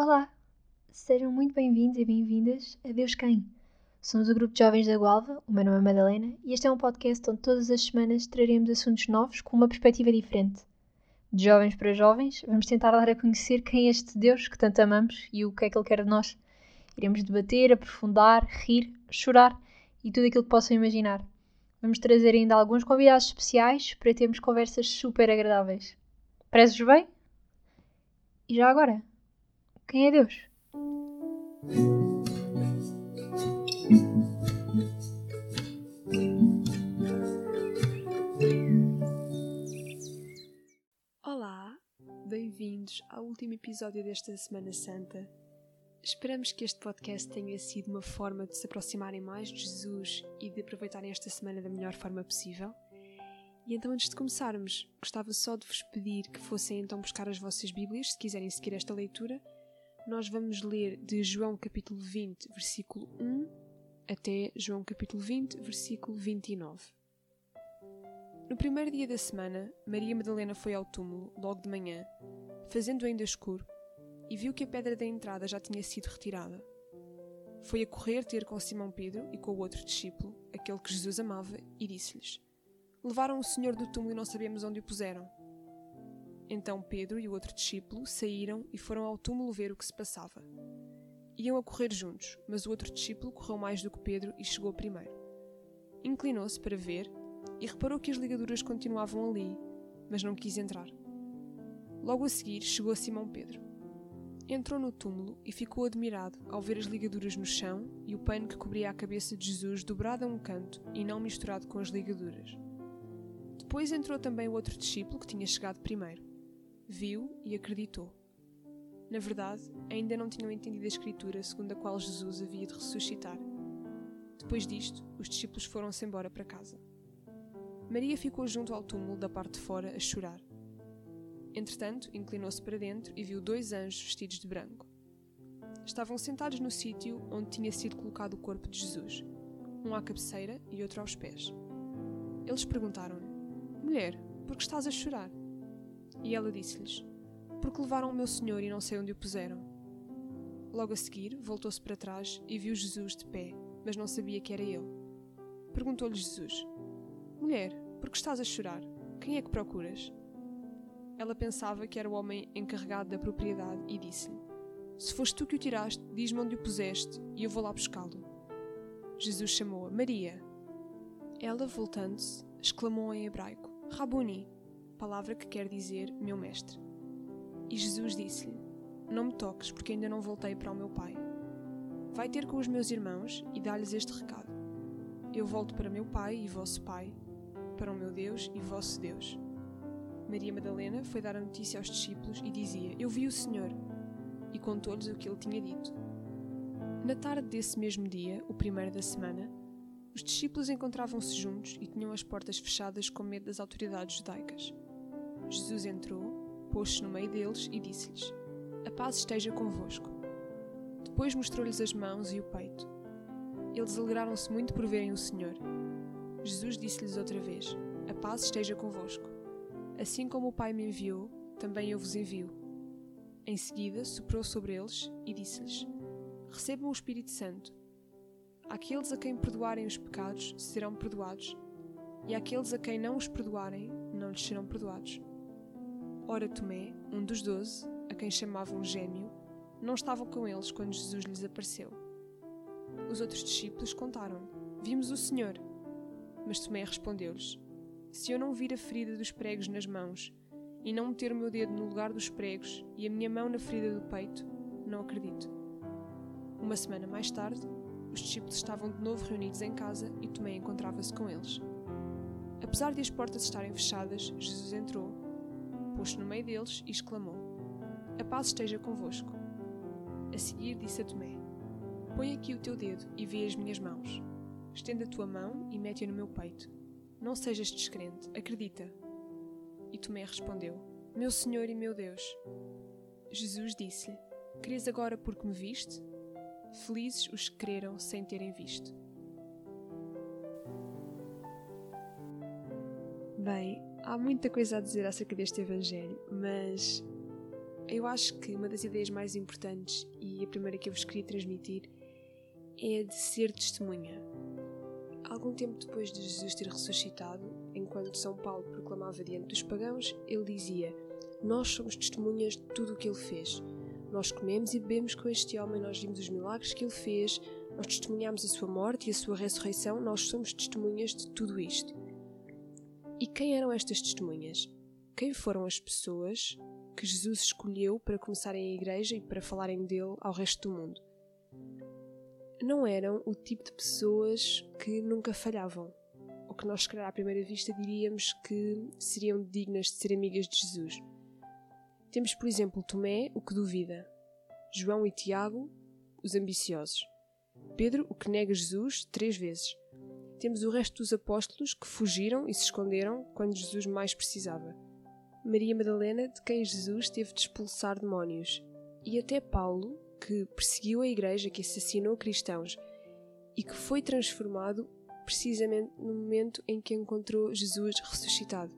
Olá, sejam muito bem-vindos e bem-vindas a Deus Quem. Somos o grupo de jovens da Gualva, o meu nome é Madalena e este é um podcast onde todas as semanas traremos assuntos novos com uma perspectiva diferente. De jovens para jovens, vamos tentar dar a conhecer quem é este Deus que tanto amamos e o que é que Ele quer de nós. Iremos debater, aprofundar, rir, chorar e tudo aquilo que possam imaginar. Vamos trazer ainda alguns convidados especiais para termos conversas super agradáveis. Prezes bem? E já agora, quem é Deus? Olá, bem-vindos ao último episódio desta Semana Santa. Esperamos que este podcast tenha sido uma forma de se aproximarem mais de Jesus e de aproveitarem esta semana da melhor forma possível. E então, antes de começarmos, gostava só de vos pedir que fossem então buscar as vossas Bíblias, se quiserem seguir esta leitura. Nós vamos ler de João capítulo 20, versículo 1 até João capítulo 20, versículo 29. No primeiro dia da semana, Maria Madalena foi ao túmulo, logo de manhã, fazendo ainda escuro, e viu que a pedra da entrada já tinha sido retirada. Foi a correr ter com Simão Pedro e com o outro discípulo, aquele que Jesus amava, e disse-lhes: Levaram o Senhor do túmulo e não sabemos onde o puseram. Então Pedro e o outro discípulo saíram e foram ao túmulo ver o que se passava. Iam a correr juntos, mas o outro discípulo correu mais do que Pedro e chegou primeiro. Inclinou-se para ver e reparou que as ligaduras continuavam ali, mas não quis entrar. Logo a seguir chegou Simão Pedro. Entrou no túmulo e ficou admirado ao ver as ligaduras no chão e o pano que cobria a cabeça de Jesus dobrado a um canto e não misturado com as ligaduras. Depois entrou também o outro discípulo que tinha chegado primeiro. Viu e acreditou. Na verdade, ainda não tinham entendido a Escritura segundo a qual Jesus havia de ressuscitar. Depois disto, os discípulos foram-se embora para casa. Maria ficou junto ao túmulo da parte de fora a chorar. Entretanto, inclinou-se para dentro e viu dois anjos vestidos de branco. Estavam sentados no sítio onde tinha sido colocado o corpo de Jesus, um à cabeceira e outro aos pés. Eles perguntaram-lhe: Mulher, por que estás a chorar? E ela disse-lhes: Porque levaram o meu senhor e não sei onde o puseram. Logo a seguir, voltou-se para trás e viu Jesus de pé, mas não sabia que era ele. Perguntou-lhe Jesus: Mulher, por que estás a chorar? Quem é que procuras? Ela pensava que era o homem encarregado da propriedade e disse-lhe: Se foste tu que o tiraste, diz-me onde o puseste e eu vou lá buscá-lo. Jesus chamou-a Maria. Ela, voltando-se, exclamou em hebraico: Rabuni, palavra que quer dizer meu mestre. E Jesus disse-lhe: Não me toques, porque ainda não voltei para o meu Pai. Vai ter com os meus irmãos e dá-lhes este recado: Eu volto para meu Pai e vosso Pai, para o meu Deus e vosso Deus. Maria Madalena foi dar a notícia aos discípulos e dizia: Eu vi o Senhor, e contou-lhes o que ele tinha dito. Na tarde desse mesmo dia, o primeiro da semana, os discípulos encontravam-se juntos e tinham as portas fechadas com medo das autoridades judaicas. Jesus entrou, pôs-se no meio deles e disse-lhes: A paz esteja convosco. Depois mostrou-lhes as mãos e o peito. Eles alegraram-se muito por verem o Senhor. Jesus disse-lhes outra vez: A paz esteja convosco. Assim como o Pai me enviou, também eu vos envio. Em seguida, soprou sobre eles e disse-lhes: Recebam o Espírito Santo. Aqueles a quem perdoarem os pecados serão perdoados, e aqueles a quem não os perdoarem não lhes serão perdoados. Ora, Tomé, um dos doze, a quem chamavam Gêmeo, não estava com eles quando Jesus lhes apareceu. Os outros discípulos contaram: Vimos o Senhor. Mas Tomé respondeu-lhes: Se eu não vir a ferida dos pregos nas mãos, e não meter o meu dedo no lugar dos pregos e a minha mão na ferida do peito, não acredito. Uma semana mais tarde, os discípulos estavam de novo reunidos em casa e Tomé encontrava-se com eles. Apesar de as portas estarem fechadas, Jesus entrou, pôs-se no meio deles e exclamou: A paz esteja convosco. A seguir disse a Tomé: Põe aqui o teu dedo e vê as minhas mãos. Estenda a tua mão e mete-a no meu peito. Não sejas descrente, acredita. E Tomé respondeu: Meu Senhor e meu Deus. Jesus disse-lhe: Crês agora porque me viste? Felizes os que creram sem terem visto. Bem, há muita coisa a dizer acerca deste Evangelho, mas eu acho que uma das ideias mais importantes e a primeira que eu vos queria transmitir é a de ser testemunha. Algum tempo depois de Jesus ter ressuscitado, enquanto São Paulo proclamava diante dos pagãos, ele dizia: Nós somos testemunhas de tudo o que ele fez. Nós comemos e bebemos com este homem, nós vimos os milagres que ele fez, nós testemunhamos a sua morte e a sua ressurreição, nós somos testemunhas de tudo isto. E quem eram estas testemunhas? Quem foram as pessoas que Jesus escolheu para começarem a igreja e para falarem dele ao resto do mundo? Não eram o tipo de pessoas que nunca falhavam, ou que nós, se calhar, à primeira vista diríamos que seriam dignas de ser amigas de Jesus. Temos, por exemplo, Tomé, o que duvida, João e Tiago, os ambiciosos, Pedro, o que nega Jesus três vezes, temos o resto dos apóstolos que fugiram e se esconderam quando Jesus mais precisava. Maria Madalena, de quem Jesus teve de expulsar demónios. E até Paulo, que perseguiu a igreja, que assassinou cristãos e que foi transformado precisamente no momento em que encontrou Jesus ressuscitado.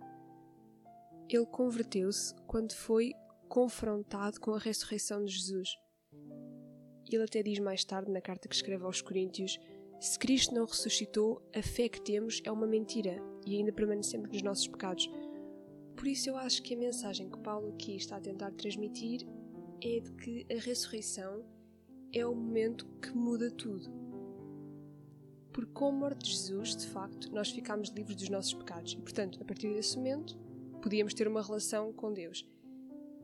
Ele converteu-se quando foi confrontado com a ressurreição de Jesus. Ele até diz mais tarde, na carta que escreve aos Coríntios, se Cristo não ressuscitou, a fé que temos é uma mentira e ainda permanecemos nos nossos pecados. Por isso, eu acho que a mensagem que Paulo aqui está a tentar transmitir é de que a ressurreição é o momento que muda tudo. Porque com a morte de Jesus, de facto, nós ficámos livres dos nossos pecados e, portanto, a partir desse momento, podíamos ter uma relação com Deus.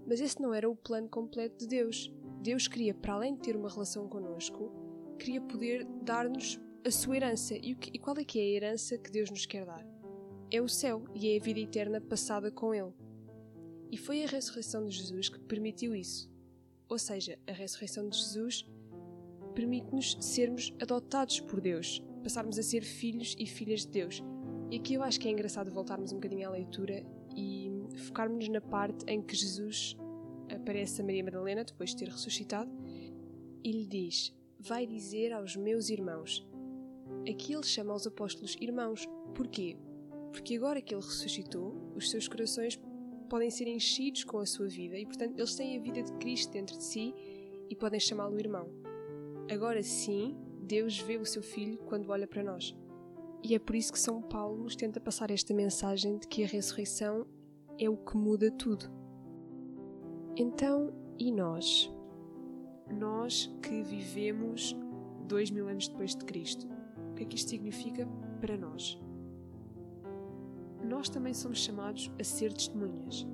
Mas esse não era o plano completo de Deus. Deus queria, para além de ter uma relação connosco, queria poder dar-nos a sua herança. E, que, e qual é que é a herança que Deus nos quer dar? É o céu e é a vida eterna passada com Ele. E foi a ressurreição de Jesus que permitiu isso. Ou seja, a ressurreição de Jesus permite-nos sermos adotados por Deus, passarmos a ser filhos e filhas de Deus. E aqui eu acho que é engraçado voltarmos um bocadinho à leitura e focarmos na parte em que Jesus aparece a Maria Madalena depois de ter ressuscitado e lhe diz: Vai dizer aos meus irmãos Aqui ele chama os apóstolos irmãos. Porquê? Porque agora que ele ressuscitou, os seus corações podem ser enchidos com a sua vida e, portanto, eles têm a vida de Cristo dentro de si e podem chamá-lo irmão. Agora sim, Deus vê o seu filho quando olha para nós. E é por isso que São Paulo nos tenta passar esta mensagem de que a ressurreição é o que muda tudo. Então, e nós? Nós que vivemos dois mil anos depois de Cristo, que é que isto significa para nós. Nós também somos chamados a ser testemunhas.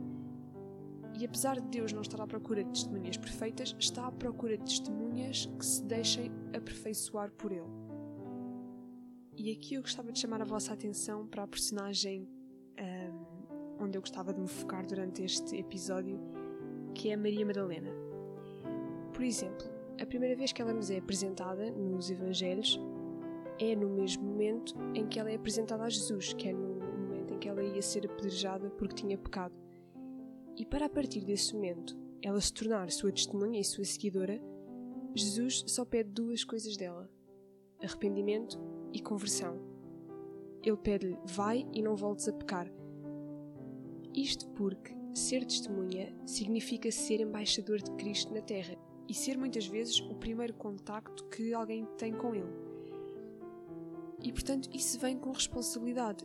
E apesar de Deus não estar à procura de testemunhas perfeitas, está à procura de testemunhas que se deixem aperfeiçoar por Ele. E aqui eu gostava de chamar a vossa atenção para a personagem um, onde eu gostava de me focar durante este episódio, que é a Maria Madalena. Por exemplo, a primeira vez que ela nos é apresentada nos Evangelhos é no mesmo momento em que ela é apresentada a Jesus, que é no momento em que ela ia ser apedrejada porque tinha pecado. E para a partir desse momento ela se tornar sua testemunha e sua seguidora, Jesus só pede duas coisas dela: arrependimento e conversão. Ele pede-lhe: vai e não voltes a pecar. Isto porque ser testemunha significa ser embaixador de Cristo na Terra e ser muitas vezes o primeiro contacto que alguém tem com Ele. E portanto, isso vem com responsabilidade.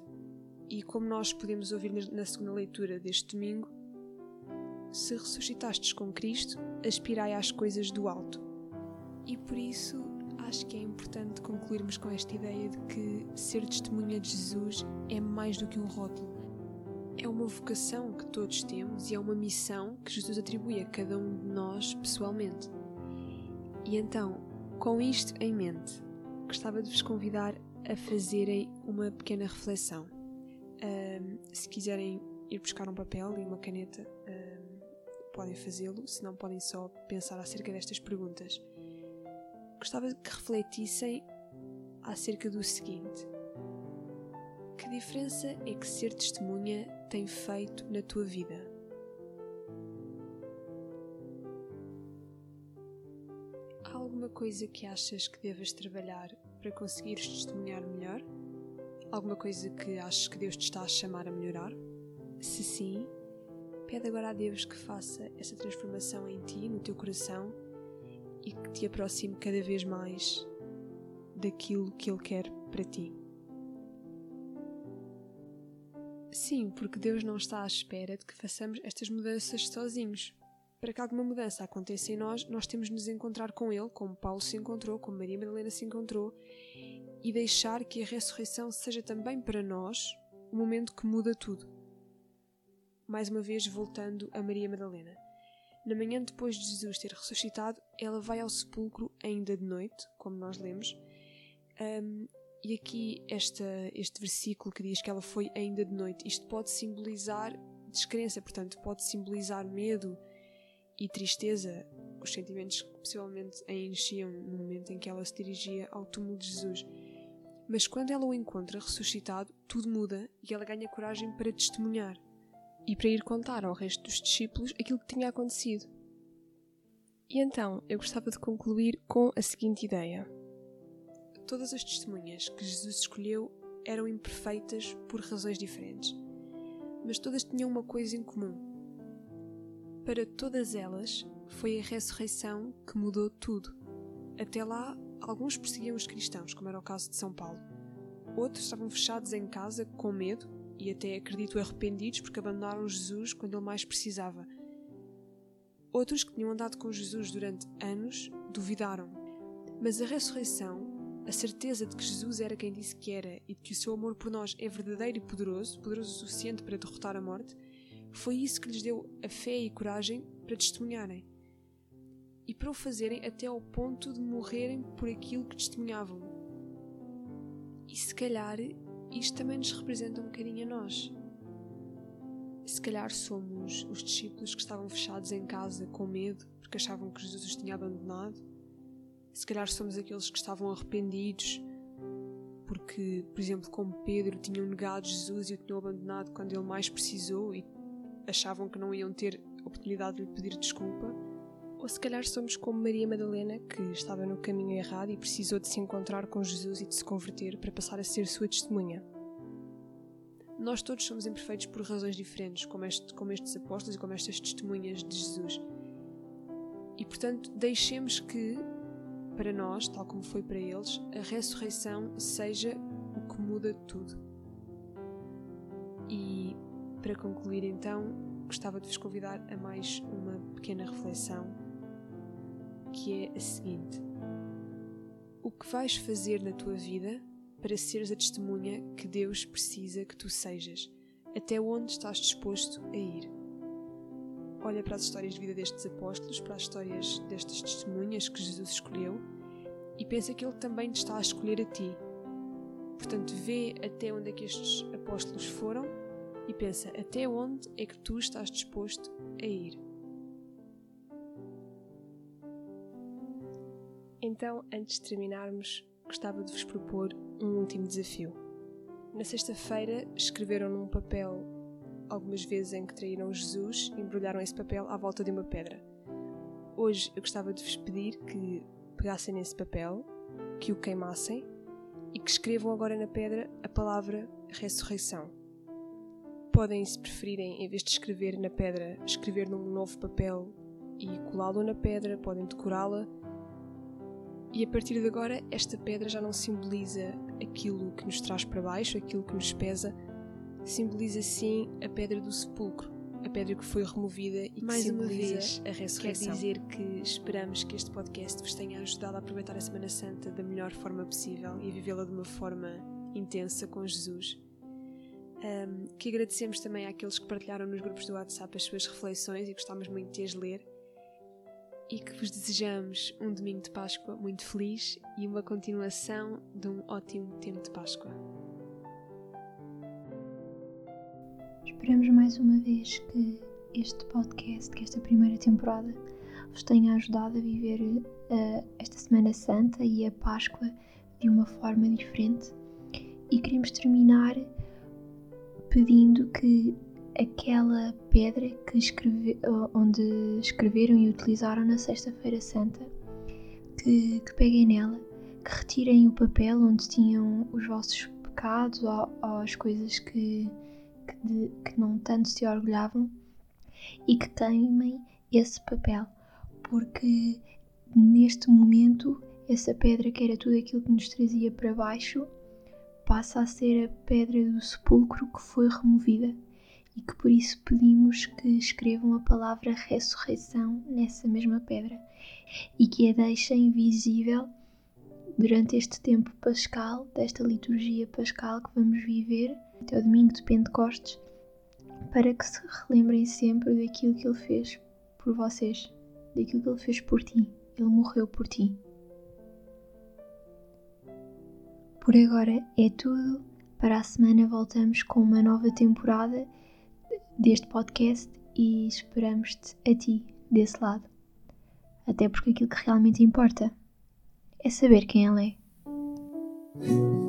E como nós podemos ouvir na segunda leitura deste domingo, se ressuscitastes com Cristo, aspirai às coisas do alto. E por isso acho que é importante concluirmos com esta ideia de que ser testemunha de Jesus é mais do que um rótulo. É uma vocação que todos temos e é uma missão que Jesus atribui a cada um de nós pessoalmente. E então, com isto em mente, gostava de vos convidar a fazerem uma pequena reflexão. Um, se quiserem ir buscar um papel e uma caneta, um, podem fazê-lo, se não, podem só pensar acerca destas perguntas. Gostava que refletissem acerca do seguinte: Que diferença é que ser testemunha tem feito na tua vida? Há alguma coisa que achas que devas trabalhar para conseguires testemunhar melhor? Alguma coisa que achas que Deus te está a chamar a melhorar? Se sim, Pede agora a Deus que faça essa transformação em ti, no teu coração e que te aproxime cada vez mais daquilo que Ele quer para ti. Sim, porque Deus não está à espera de que façamos estas mudanças sozinhos. Para que alguma mudança aconteça em nós, nós temos de nos encontrar com Ele, como Paulo se encontrou, como Maria Madalena se encontrou, e deixar que a ressurreição seja também para nós o momento que muda tudo. Mais uma vez, voltando a Maria Madalena. Na manhã depois de Jesus ter ressuscitado, ela vai ao sepulcro ainda de noite, como nós lemos, um, e aqui esta, este versículo que diz que ela foi ainda de noite, isto pode simbolizar descrença, portanto, pode simbolizar medo e tristeza, os sentimentos que possivelmente a enchiam no momento em que ela se dirigia ao túmulo de Jesus. Mas quando ela o encontra ressuscitado, tudo muda e ela ganha coragem para testemunhar e para ir contar ao resto dos discípulos aquilo que tinha acontecido. E então eu gostava de concluir com a seguinte ideia. Todas as testemunhas que Jesus escolheu eram imperfeitas por razões diferentes, mas todas tinham uma coisa em comum. Para todas elas, foi a ressurreição que mudou tudo. Até lá, alguns perseguiam os cristãos, como era o caso de São Paulo. Outros estavam fechados em casa com medo e até acredito arrependidos porque abandonaram Jesus quando ele mais precisava. Outros que tinham andado com Jesus durante anos duvidaram. Mas a ressurreição a certeza de que Jesus era quem disse que era e de que o seu amor por nós é verdadeiro e poderoso, poderoso o suficiente para derrotar a morte, foi isso que lhes deu a fé e coragem para testemunharem. E para o fazerem até ao ponto de morrerem por aquilo que testemunhavam. E se calhar isto também nos representa um bocadinho a nós. Se calhar somos os discípulos que estavam fechados em casa com medo porque achavam que Jesus os tinha abandonado se calhar somos aqueles que estavam arrependidos porque, por exemplo, como Pedro, tinham negado Jesus e o tinham abandonado quando ele mais precisou e achavam que não iam ter oportunidade de lhe pedir desculpa. Ou se calhar somos como Maria Madalena, que estava no caminho errado e precisou de se encontrar com Jesus e de se converter para passar a ser sua testemunha. Nós todos somos imperfeitos por razões diferentes, como, este, como estes apóstolos e como estas testemunhas de Jesus. E portanto, deixemos que para nós, tal como foi para eles, a ressurreição seja o que muda tudo. E para concluir, então, gostava de vos convidar a mais uma pequena reflexão, que é a seguinte: O que vais fazer na tua vida para seres a testemunha que Deus precisa que tu sejas? Até onde estás disposto a ir? olha para as histórias de vida destes apóstolos, para as histórias destas testemunhas que Jesus escolheu e pensa que Ele também te está a escolher a ti. Portanto, vê até onde é que estes apóstolos foram e pensa até onde é que tu estás disposto a ir. Então, antes de terminarmos, gostava de vos propor um último desafio. Na sexta-feira, escreveram num papel algumas vezes em que traíram Jesus e embrulharam esse papel à volta de uma pedra. Hoje eu gostava de vos pedir que pegassem nesse papel, que o queimassem e que escrevam agora na pedra a palavra ressurreição. Podem, se preferirem, em vez de escrever na pedra, escrever num novo papel e colá-lo na pedra, podem decorá-la. E a partir de agora, esta pedra já não simboliza aquilo que nos traz para baixo, aquilo que nos pesa, simboliza sim a pedra do sepulcro, a pedra que foi removida e Mais que simboliza vez, a ressurreição. quer dizer que esperamos que este podcast vos tenha ajudado a aproveitar a Semana Santa da melhor forma possível e a vivê-la de uma forma intensa com Jesus. Um, que agradecemos também àqueles que partilharam nos grupos do WhatsApp as suas reflexões e gostámos muito de as ler. E que vos desejamos um domingo de Páscoa muito feliz e uma continuação de um ótimo tempo de Páscoa. Esperamos mais uma vez que este podcast, que esta primeira temporada, vos tenha ajudado a viver uh, esta Semana Santa e a Páscoa de uma forma diferente. E queremos terminar pedindo que aquela pedra que escreve, onde escreveram e utilizaram na Sexta-feira Santa, que, que peguem nela, que retirem o papel onde tinham os vossos pecados ou, ou as coisas que que, de, que não tanto se orgulhavam e que queimem esse papel, porque neste momento essa pedra que era tudo aquilo que nos trazia para baixo passa a ser a pedra do sepulcro que foi removida e que por isso pedimos que escrevam a palavra ressurreição nessa mesma pedra e que a deixem visível durante este tempo pascal, desta liturgia pascal que vamos viver até o domingo de Pentecostes, para que se relembrem sempre daquilo que Ele fez por vocês, daquilo que Ele fez por ti. Ele morreu por ti. Por agora é tudo. Para a semana voltamos com uma nova temporada deste podcast e esperamos-te a ti desse lado. Até porque aquilo que realmente importa é saber quem ela é.